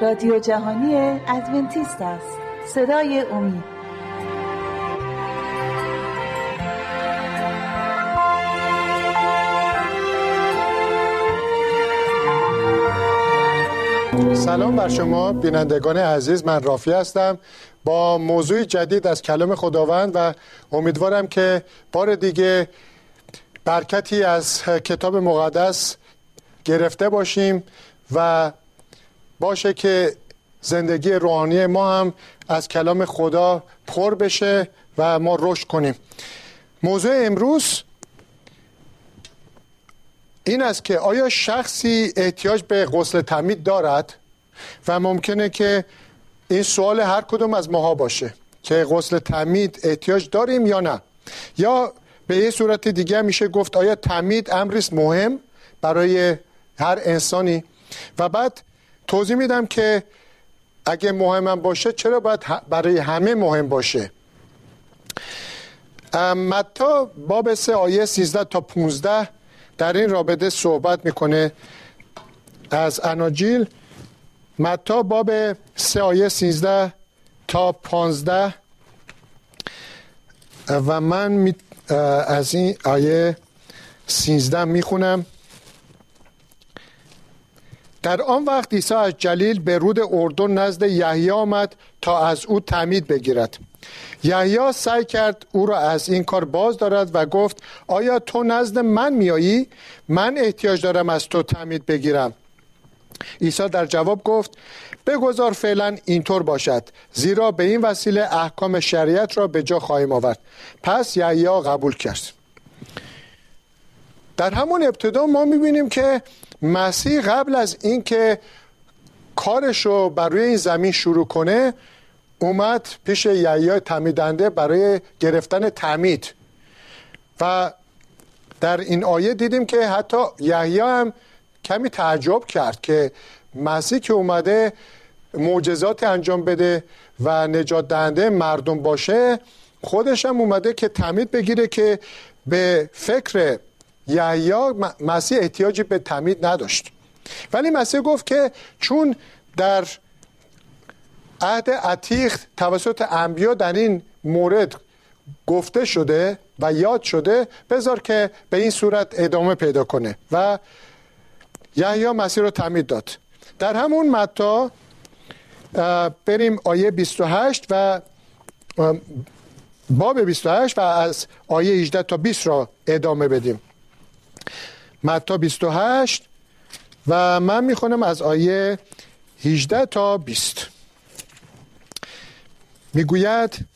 رادیو جهانی ادونتیست است. صدای امید. سلام بر شما بینندگان عزیز. من رافی هستم. با موضوع جدید از کلام خداوند و امیدوارم که بار دیگه برکتی از کتاب مقدس گرفته باشیم و باشه که زندگی روحانی ما هم از کلام خدا پر بشه و ما رشد کنیم. موضوع امروز این است که آیا شخصی احتیاج به غسل تعمید دارد؟ و ممکنه که این سوال هر کدوم از ماها باشه که غسل تعمید احتیاج داریم یا نه. یا به یه صورت دیگه میشه گفت آیا تعمید امری مهم برای هر انسانی؟ و بعد توضیح میدم که اگه مهمم باشه چرا باید برای همه مهم باشه؟ متا باب سه آیه 13 تا 15 در این رابطه صحبت می‌کنه. از اناجیل متا باب سه آیه 13 تا 15 و من از این آیه 13 می‌خونم. در آن وقت عیسی از جلیل به رود اردن نزد یحیی آمد تا از او تعمید بگیرد. یحیی سعی کرد او را از این کار باز دارد و گفت آیا تو نزد من میایی؟ من احتیاج دارم از تو تعمید بگیرم. عیسی در جواب گفت بگذار فعلا اینطور باشد زیرا به این وسیله احکام شریعت را به جا خواهیم آورد. پس یحیی قبول کرد. در همون ابتدا ما می‌بینیم که مسیح قبل از اینکه کارش رو بر روی این زمین شروع کنه اومد پیش یحیی تمیدنده برای گرفتن تمید و در این آیه دیدیم که حتی یحیی هم کمی تعجب کرد که مسیح که اومده معجزات انجام بده و نجات دهنده مردم باشه خودش هم اومده که تمید بگیره که به فکر یحیی مسیح احتیاجی به تمید نداشت. ولی مسیح گفت که چون در عهد عتیق توسط انبیا در این مورد گفته شده و یاد شده بذار که به این صورت ادامه پیدا کنه و یحیی مسیح رو تمید داد. در همون متا بریم آیه 28 و باب 28 و از آیه 18 تا 20 را ادامه بدیم. متا 28 و من می‌خونم از آیه 18 تا 20 می‌گوید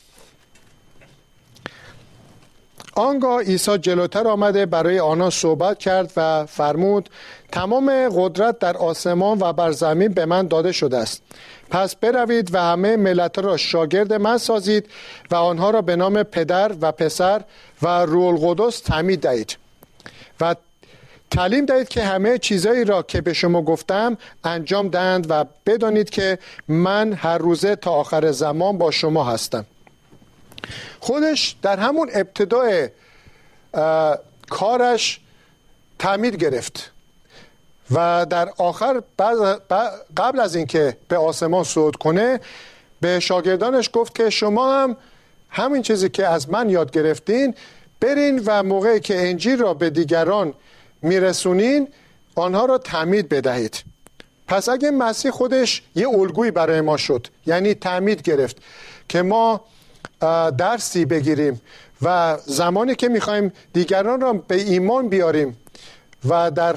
آنگاه عیسی جلوتر آمده برای آنها صحبت کرد و فرمود تمام قدرت در آسمان و بر زمین به من داده شده است. پس بروید و همه ملت را شاگرد من سازید و آنها را به نام پدر و پسر و روح القدس تعمید دهید. و تعلیم دهید که همه چیزایی را که به شما گفتم انجام دهند و بدانید که من هر روزه تا آخر زمان با شما هستم. خودش در همون ابتدای کارش تعمید گرفت و در آخر قبل از اینکه به آسمان صعود کنه به شاگردانش گفت که شما هم همین چیزی که از من یاد گرفتین برین و موقعی که انجیل را به دیگران میرسونین آنها را تعمید بدهید. پس اگه مسیح خودش یه الگویی برای ما شد یعنی تعمید گرفت که ما درسی بگیریم و زمانی که می‌خوایم دیگران را به ایمان بیاریم و در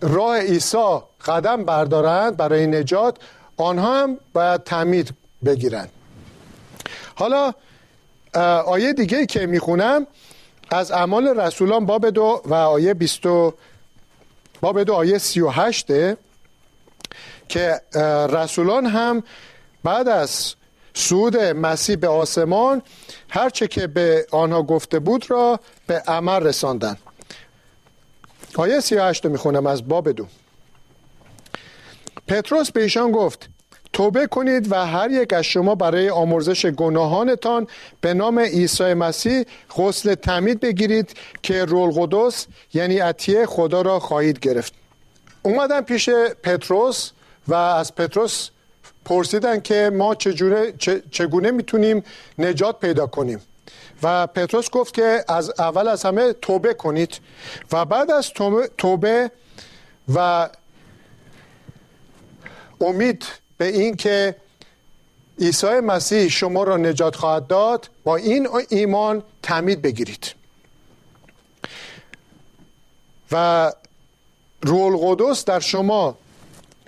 راه عیسی قدم بردارند برای نجات آنها هم باید تعمید بگیرند. حالا آیه دیگه که می‌خونم از اعمال رسولان باب دو و آیه 20 باب دو آیه 38 که رسولان هم بعد از صعود مسیح به آسمان هرچه که به آنها گفته بود را به عمل رساندن آیه 38 رو می‌خونم از باب دو. پتروس به ایشان گفت توبه کنید و هر یک از شما برای آمرزش گناهانتان به نام عیسی مسیح غسل تعمید بگیرید که رول قدس یعنی عطیه خدا را خواهید گرفت. اومدن پیش پتروس و از پتروس پرسیدن که ما چجوره چگونه می‌تونیم نجات پیدا کنیم. و پتروس گفت که از اول از همه توبه کنید. و بعد از توبه و امید به این که عیسی مسیح شما را نجات خواهد داد با این ایمان تعمید بگیرید. و روح القدس در شما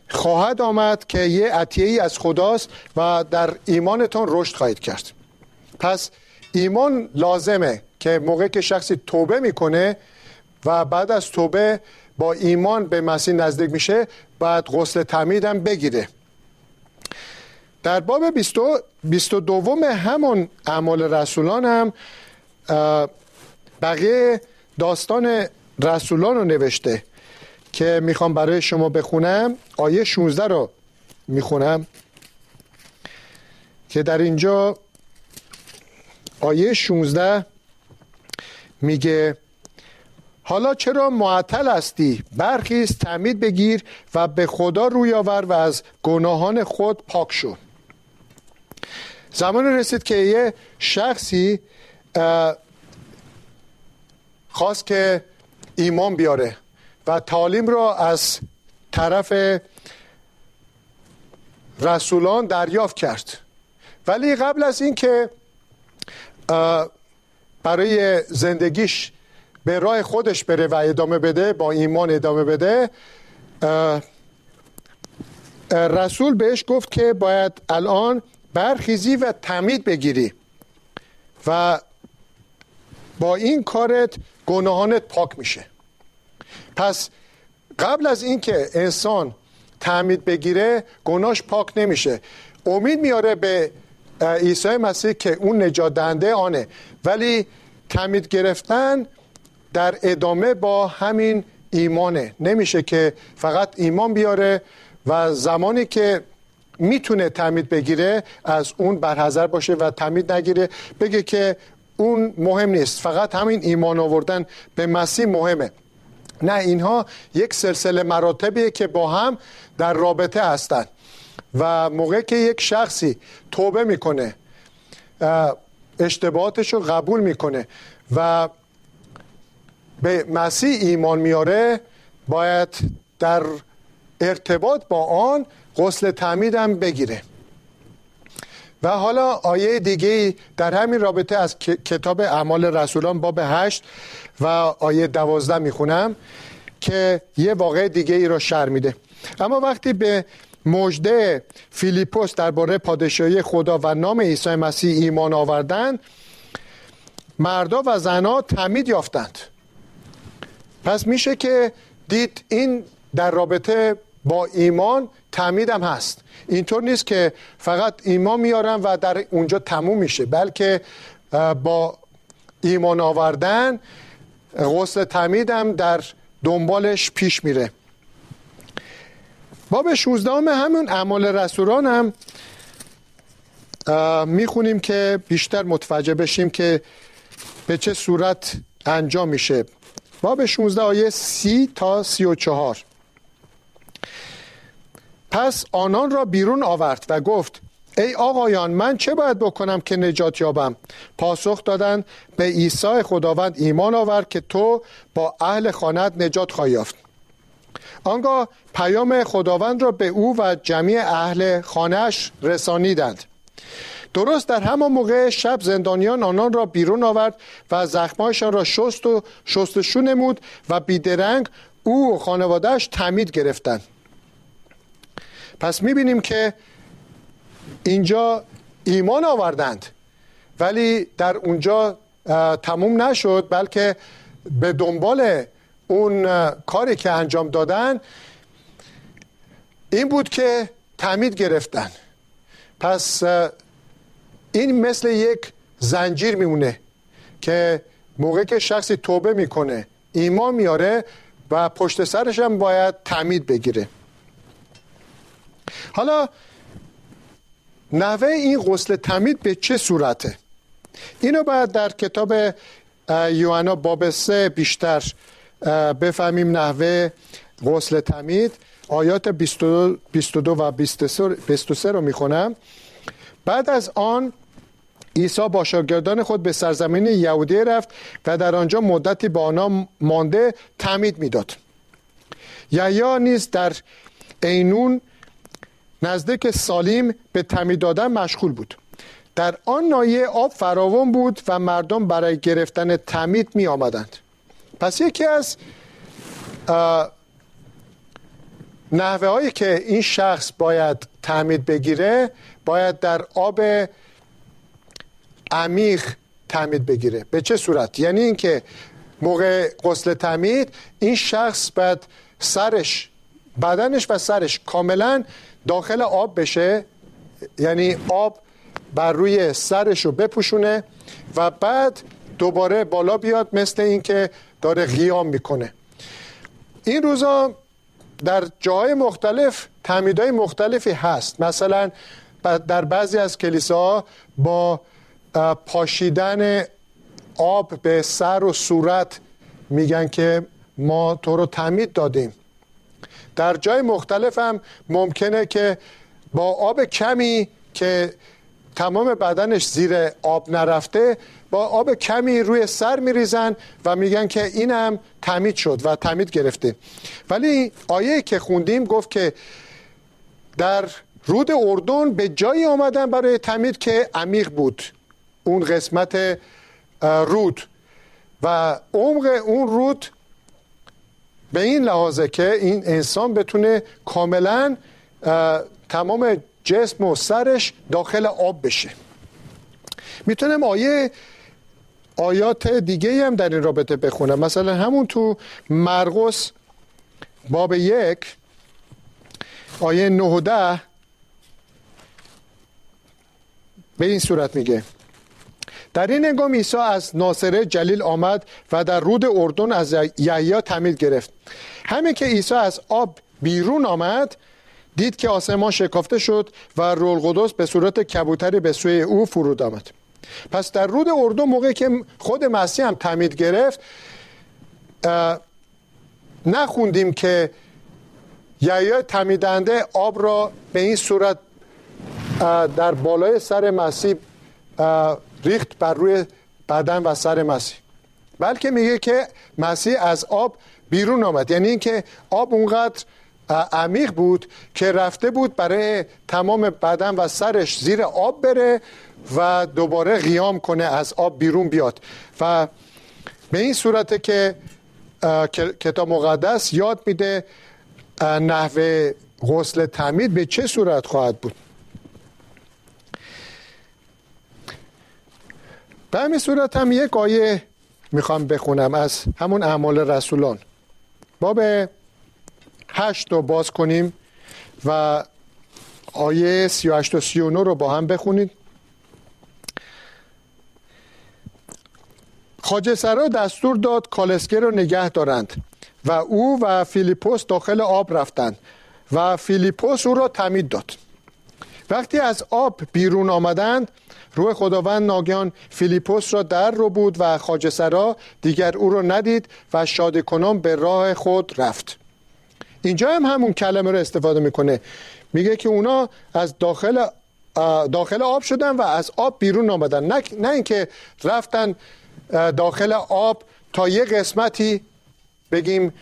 خواهد آمد که یه عطیه ای از خداست و در ایمانتان رشد خواهید کرد. پس ایمان لازمه که موقع که شخصی توبه می‌کنه و بعد از توبه با ایمان به مسیح نزدیک میشه بعد غسل تعمید هم بگیره. در باب 22 همون اعمال رسولان هم بقیه داستان رسولان رو نوشته که می‌خوام برای شما بخونم. آیه 16 رو می‌خونم که در اینجا آیه 16 میگه حالا چرا معطل هستی؟ برخیز تعمید بگیر و به خدا روی آور و از گناهان خود پاک شو. زمان رسید که یه شخصی خواست که ایمان بیاره و تعلیم را از طرف رسولان دریافت کرد. ولی قبل از اینکه برای زندگیش به راه خودش بره و ادامه بده با ایمان ادامه بده رسول بهش گفت که باید الان برخیزی و تمید بگیری و با این کارت گناهانت پاک میشه. پس قبل از اینکه انسان تعمید بگیره گناهش پاک نمیشه. امید میاره به عیسی مسیح که اون نجات دهنده آنه. ولی تعمید گرفتن در ادامه با همین ایمانه. نمیشه که فقط ایمان بیاره و زمانی که می‌تونه تعمید بگیره از اون برحضر باشه و تعمید نگیره. بگه که اون مهم نیست. فقط همین ایمان آوردن به مسیح مهمه. نه اینها یک سلسله مراتبیه که با هم در رابطه هستند و موقع که یک شخصی توبه می‌کنه اشتباهاتش رو قبول می‌کنه و به مسیح ایمان میاره باید در ارتباط با آن غسل تعمیدم بگیره. و حالا آیه دیگه در همین رابطه از کتاب اعمال رسولان باب هشت و آیه دوازده می‌خونم که یه واقع دیگه ای را شر میده. اما وقتی به مجده فیلیپوس درباره پادشاهی خدا و نام عیسی مسیح ایمان آوردند مردا و زنها تمید یافتند. پس میشه که دید این در رابطه با ایمان تعمید هم هست. اینطور نیست که فقط ایمان میارن و در اونجا تموم میشه بلکه با ایمان آوردن غسل تعمید هم در دنبالش پیش میره. باب 16 همون اعمال رسولان هم می‌خونیم که بیشتر متوجه بشیم که به چه صورت انجام میشه. باب 16 آیه 30 تا 34 پس آنان را بیرون آورد و گفت ای آقایان من چه باید بکنم که نجات یابم؟ پاسخ دادند به عیسی خداوند ایمان آورد که تو با اهل خانت نجات خواهی یافت. آنگاه پیام خداوند را به او و جمعی اهل خانهش رسانیدند. درست در همان موقع شب زندانیان آنان را بیرون آورد و زخمایشان را شست و شستشو نمود و بیدرنگ او و خانوادهش تمید گرفتند. پس می‌بینیم که اینجا ایمان آوردند ولی در اونجا تموم نشد بلکه به دنبال اون کاری که انجام دادن این بود که تعمید گرفتن. پس این مثل یک زنجیر میمونه که موقع که شخصی توبه می‌کنه ایمان میاره و پشت سرش هم باید تعمید بگیره. حالا نحوه این غسل تمید به چه صورته؟ اینو باید در کتاب یوحنا باب سه بیشتر بفهمیم نحوه غسل تمید آیات 22 و 23 رو می‌خونم. بعد از آن عیسی با شاگردان خود به سرزمین یهودیه رفت و در آنجا مدتی با آنها مانده تعمید می‌داد. یحیی نیز در عینون نزدیک سالیم به تعمید دادن مشغول بود. در آن نایه آب فراوان بود و مردم برای گرفتن تعمید می آمدند. پس یکی از نحوه هایی که این شخص باید تعمید بگیره باید در آب عمیق تعمید بگیره. به چه صورت؟ یعنی اینکه موقع غسل تعمید این شخص باید سرش بدنش و سرش کاملا داخل آب بشه. یعنی آب بر روی سرش رو بپوشونه و بعد دوباره بالا بیاد مثل اینکه داره قیام می‌کنه. این روزا در جاهای مختلف تعمیدهای مختلفی هست. مثلا در بعضی از کلیساها با پاشیدن آب به سر و صورت میگن که ما تو رو تعمید دادیم. در جای مختلف هم ممکنه که با آب کمی که تمام بدنش زیر آب نرفته با آب کمی روی سر میریزن و میگن که اینم تمید شد و تمید گرفته. ولی آیه که خوندیم گفت که در رود اردن به جایی آمدن برای تمید که عمیق بود. اون قسمت رود. و عمق اون رود به این لحاظه که این انسان بتونه کاملا تمام جسم و سرش داخل آب بشه. می‌تونم آیه آیات دیگه هم در این رابطه بخونم. مثلا همون تو مرقس باب یک آیه 9 و ده به این صورت میگه. در این هنگام عیسی از ناصره جلیل آمد و در رود اردن از یحیی تمیل گرفت. همین که عیسی از آب بیرون آمد دید که آسمان شکافته شد و رول قدس به صورت کبوتری به سوی او فرود آمد. پس در رود اردن موقعی که خود مسیح هم تمید گرفت نخوندیم که یحیی تمیدنده آب را به این صورت در بالای سر مسیح ریخت بر روی بدن و سر مسیح. بلکه میگه که مسیح از آب بیرون آمد. یعنی اینکه آب اونقدر عمیق بود که رفته بود برای تمام بدن و سرش زیر آب بره و دوباره قیام کنه از آب بیرون بیاد. و به این صورته که کتاب مقدس یاد میده نحوه غسل تعمید به چه صورت خواهد بود؟ به همین صورت هم یک آیه می‌خوام بخونم از همون اعمال رسولان. باب هشت رو باز کنیم و آیه سی و و سی رو با هم بخونید. خواجه سرا دستور داد کالسکه رو نگه دارند و او و فیلیپوس داخل آب رفتند و فیلیپوس او را تعمید داد. وقتی از آب بیرون آمدند روح خداوند ناگهان فیلیپوس را در ربود و خواجه سرا دیگر او را ندید و شاد کنان به راه خود رفت. اینجا هم همون کلمه رو استفاده می‌کنه. میگه که اونا از داخل داخل آب شدن و از آب بیرون آمدن. نه, نه اینکه رفتن داخل آب تا یه قسمتی بگیم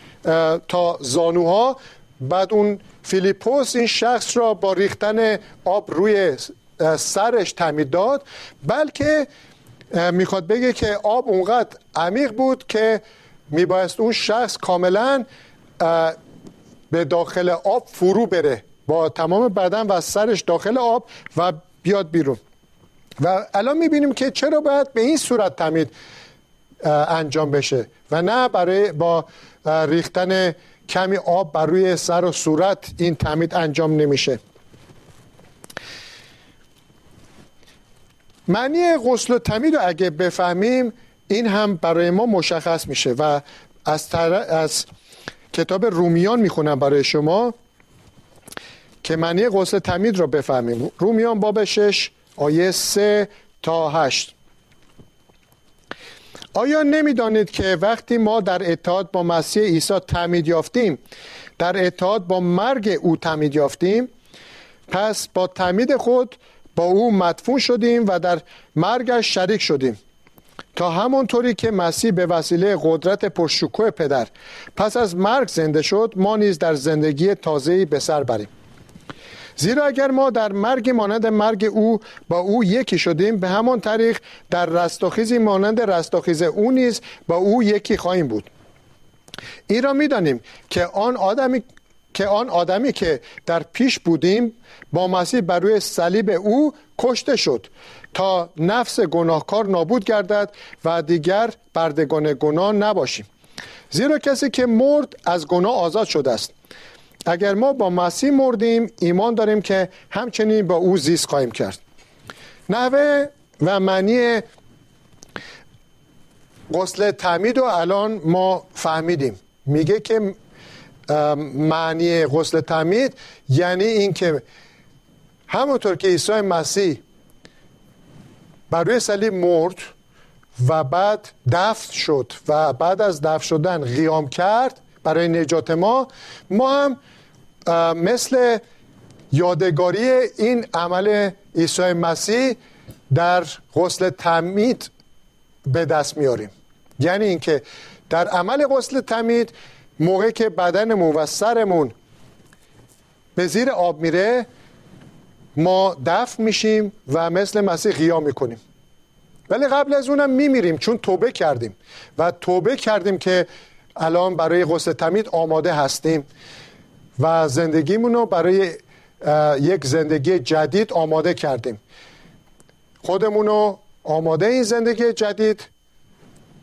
تا زانوها. بعد اون فیلیپوس این شخص را با ریختن آب روی سرش تعمید داد بلکه می‌خواد بگه که آب اونقدر عمیق بود که میبایست اون شخص کاملا به داخل آب فرو بره. با تمام بدن و سرش داخل آب و بیاد بیرون. و الان می‌بینیم که چرا باید به این صورت تمید انجام بشه. و نه برای با ریختن کمی آب بر روی سر و صورت این تمید انجام نمیشه. معنی غسل و تمید رو اگه بفهمیم این هم برای ما مشخص میشه و از, از کتاب رومیان می‌خونم برای شما که معنی غسل تمید رو بفهمیم. رومیان باب 6 آیه 3 تا 8 آیا نمی‌دانید که وقتی ما در اتحاد با مسیح عیسی تعمید یافتیم در اتحاد با مرگ او تعمید یافتیم پس با تعمید خود با او مدفون شدیم و در مرگش شریک شدیم. تا همونطوری که مسیح به وسیله قدرت پرشکوه پدر پس از مرگ زنده شد ما نیز در زندگی تازه‌ای به سر بریم. زیرا اگر ما در مرگ مانند مرگ او با او یکی شدیم به همان طریق در رستاخیزی مانند رستاخیز او نیز با او یکی خواهیم بود. این را می‌دانیم که آن آدمی که آن آدمی که در پیش بودیم با مسیح بر روی صلیب او کشته شد تا نفس گناهکار نابود گردد و دیگر بردگان گناه نباشیم. زیرا کسی که مرد از گناه آزاد شده است. اگر ما با مسیح مردیم ایمان داریم که همچنین با او زیست خواهیم کرد. نحوه و معنی غسل تعمید و الان ما فهمیدیم. میگه که معنی غسل تعمید یعنی اینکه همونطور که عیسی مسیح بر روی صلیب مرد و بعد دفن شد و بعد از دفن شدن قیام کرد برای نجات ما ما هم مثل یادگاری این عمل عیسی مسیح در غسل تعمید به دست میاریم. یعنی اینکه در عمل غسل تعمید موقع که بدنمون و سرمون به زیر آب میره ما دفن میشیم و مثل مسیح قیام می‌کنیم. ولی قبل از اونم میمیریم چون توبه کردیم. و توبه کردیم که الان برای غسل تمید آماده هستیم و زندگیمون رو برای یک زندگی جدید آماده کردیم. خودمون رو آماده این زندگی جدید.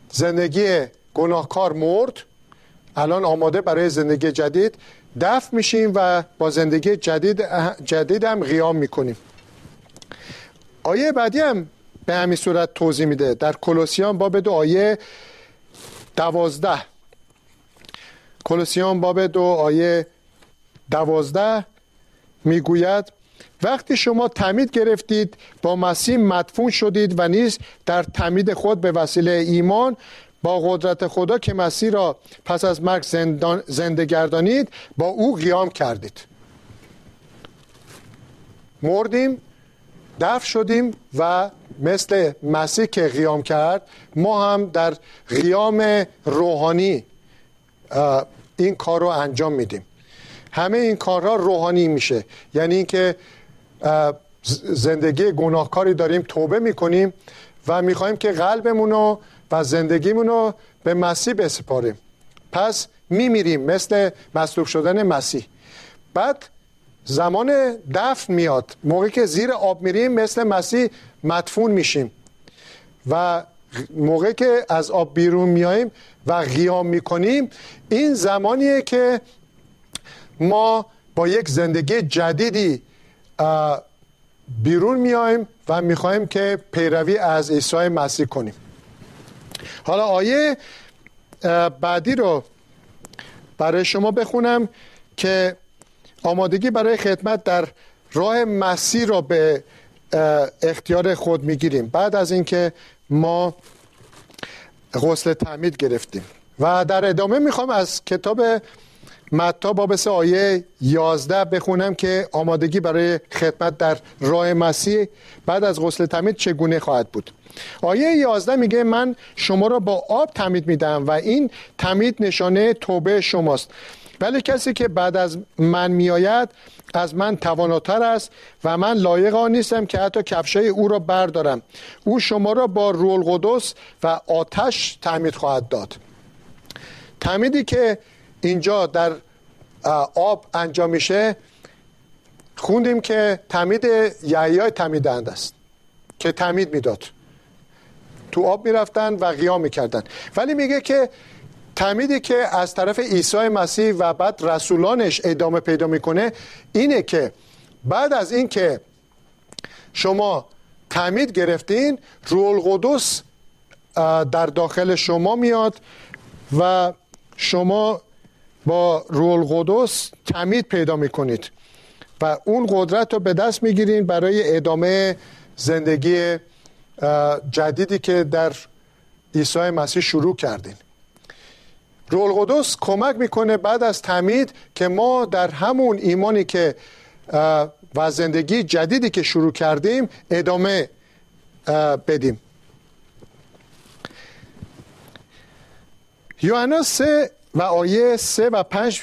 زندگی گناهکار مرد. الان آماده برای زندگی جدید دفع میشیم و با زندگی جدید, جدید هم قیام می‌کنیم. آیه بعدی هم به همین صورت توضیح میده. در کلوسیان باب دو آیه دوازده. کلوسیان باب دو آیه دوازده می‌گوید وقتی شما تمید گرفتید با مسیح مدفون شدید و نیز در تمید خود به وسیله ایمان با قدرت خدا که مسیح را پس از مرگ زنده گردانید با او قیام کردید. مردیم دفع شدیم و مثل مسیح که قیام کرد ما هم در قیام روحانی این کار رو انجام میدیم. همه این کارها روحانی میشه. یعنی اینکه زندگی گناهکاری داریم توبه می‌کنیم و می‌خواهیم که قلبمون رو و زندگیمون رو به مسیح بسپاریم. پس میمیریم مثل مصلوب شدن مسیح. بعد زمان دفن میاد. موقعی که زیر آب میریم مثل مسیح مدفون میشیم. و موقعی که از آب بیرون میاییم و قیام می‌کنیم این زمانیه که ما با یک زندگی جدیدی بیرون میایم و می‌خواهیم که پیروی از عیسی مسیح کنیم. حالا آیه بعدی رو برای شما بخونم که آمادگی برای خدمت در راه مسیح را به اختیار خود می‌گیریم. بعد از اینکه ما غسل تعمید گرفتیم. و در ادامه می‌خوام از کتاب متا باب آیه 11 بخونم که آمادگی برای خدمت در راه مسیح بعد از غسل تعمید چگونه خواهد بود. آیه 11 میگه من شما را با آب تمید میدم و این تمید نشانه توبه شماست. ولی کسی که بعد از من میآید از من تواناتر است و من لایق آن نیستم که حتی کفشه او را بردارم. او شما را با رول قدس و آتش تعمید خواهد داد. تعمیدی که اینجا در آب انجام میشه. خوندیم که تمید یحیای تمیدند است که تمید می‌داد. تو آب می‌رفتن و قیام می‌کردن. ولی میگه که تمیدی که از طرف عیسی مسیح و بعد رسولانش ادامه پیدا می‌کنه اینه که بعد از اینکه شما تمید گرفتین رول قدس در داخل شما میاد و شما با رول قدس تمید پیدا می‌کنید و اون قدرت رو به دست می‌گیرین برای ادامه زندگی جدیدی که در عیسی مسیح شروع کردین. رول قدس کمک می‌کنه بعد از تعمید که ما در همون ایمانی که و زندگی جدیدی که شروع کردیم ادامه بدیم. یوحنا سه و آیه سه و پنج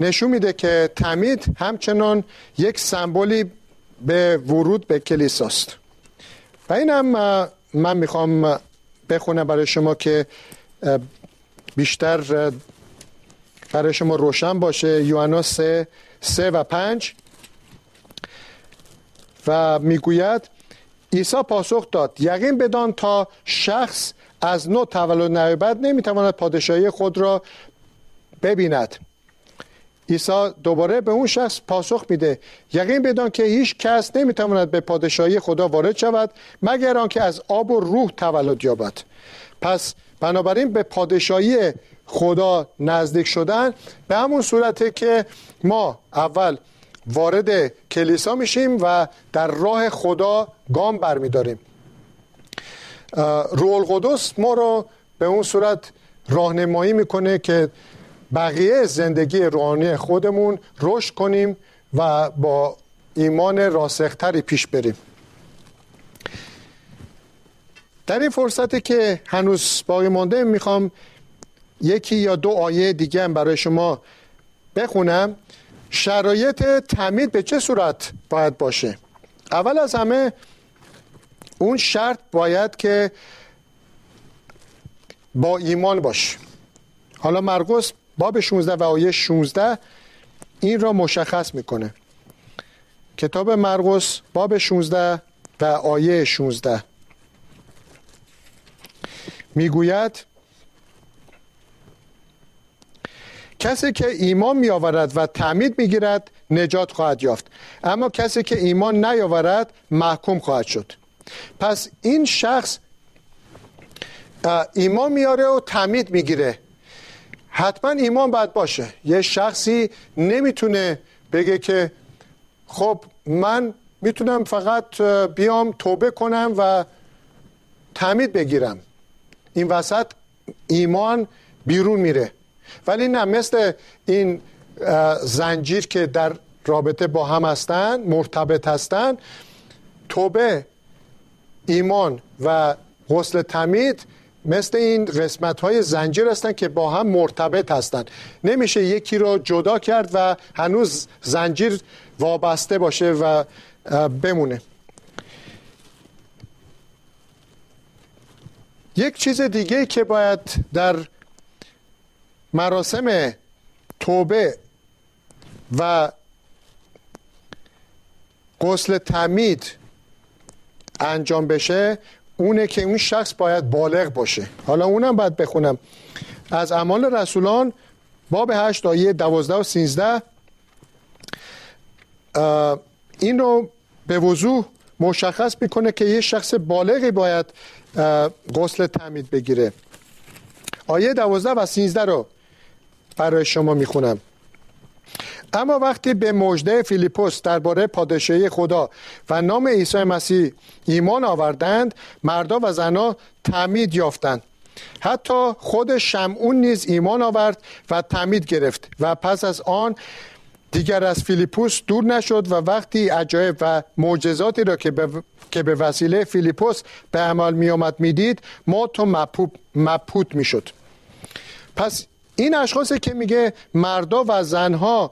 نشون میده که تعمید همچنان یک سمبولی به ورود به کلیساست و این هم من می‌خوام بخونم برای شما که بیشتر برای شما روشن باشه. یوحنا سه, سه و پنج. و می‌گوید عیسی پاسخ داد یقین بدان تا شخص از نو تولد نیابد نمی‌تواند پادشاهی خود را ببیند. عیسی دوباره به اون شخص پاسخ میده. یقین بدان که هیچ کس نمی‌تواند به پادشاهی خدا وارد شود مگر آنکه از آب و روح تولد یابد. پس بنابراین به پادشاهی خدا نزدیک شدن به همون صورته که ما اول وارد کلیسا میشیم و در راه خدا گام برمیداریم. روح القدس ما رو به اون صورت راهنمایی می‌کنه که بقیه زندگی روحانی خودمون رشد کنیم و با ایمان راسختری پیش بریم. در این فرصتی که هنوز باقی مانده می‌خوام یکی یا دو آیه دیگه هم برای شما بخونم. شرایط تعمید به چه صورت باید باشه؟ اول از همه اون شرط باید که با ایمان باشه حالا مرقس باب 16 و آیه 16 این را مشخص می‌کنه. کتاب مرقس باب 16 و آیه 16 می‌گوید کسی که ایمان می آورد و تعمید می گیرد نجات خواهد یافت. اما کسی که ایمان نیاورد محکوم خواهد شد. پس این شخص ایمان میاره و تعمید می‌گیره. حتما ایمان باید باشه. یه شخصی نمی‌تونه بگه که خب من می‌تونم فقط بیام توبه کنم و تعمید بگیرم. این وسط ایمان بیرون میره. ولی نه مثل این زنجیر که در رابطه با هم هستن مرتبط هستن توبه ایمان و غسل تمید مثل این قسمت های زنجیر هستن که با هم مرتبط هستن. نمیشه یکی رو جدا کرد و هنوز زنجیر وابسته باشه و بمونه. یک چیز دیگه که باید در مراسم توبه و غسل تمید انجام بشه اونه که اون شخص باید بالغ باشه. حالا اونم باید بخونم. از اعمال رسولان باب 8 آیه 12 و 13 این رو به وضوح مشخص می‌کنه که یه شخص بالغی باید غسل تعمید بگیره. آیه 12 و 13 رو برای شما می‌خونم. اما وقتی به مژده فیلیپوس درباره پادشاهی خدا و نام عیسی مسیح ایمان آوردند مردا و زنها تعمید یافتند. حتی خود شمعون نیز ایمان آورد و تعمید گرفت و پس از آن دیگر از فیلیپوس دور نشد و وقتی عجایب و معجزاتی را که به, که به وسیله فیلیپوس به عمل می آمد می دید ما تو مپوت می شد پس این اشخاصی که میگه مردا و زنها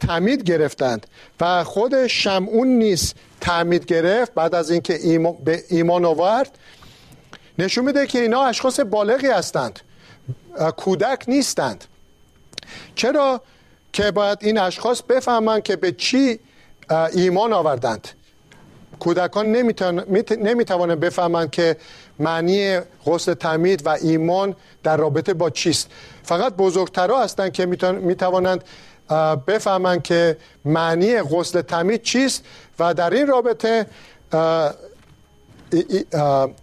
تعمید گرفتند و خود شمعون نیست تعمید گرفت بعد از اینکه ایمان به ایمان آورد. نشون میده که اینا اشخاص بالغی هستند. کودک نیستند. چرا که باید این اشخاص بفهمند که به چی ایمان آوردند؟ کودکان نمی‌توانند بفهمند که معنی غسل تعمید و ایمان در رابطه با چیست. فقط بزرگترها هستند که می‌توانند بفهمند که معنی غسل تعمید چیست و در این رابطه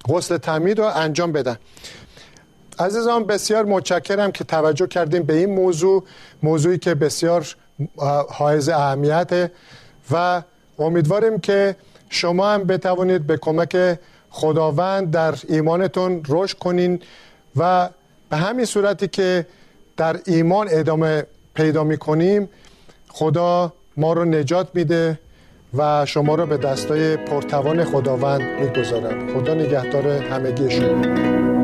غسل تعمید رو انجام بدن. عزیزان بسیار متشکرم که توجه کردیم به این موضوع موضوعی که بسیار حائز اهمیته و امیدواریم که شما هم بتوانید به کمک خداوند در ایمانتون رشد کنین و به همین صورتی که در ایمان ادامه پیدا می کنیم خدا ما رو نجات میده و شما رو به دستای پرتوان خداوند می‌گذارد. خدا نگهدار همگی شما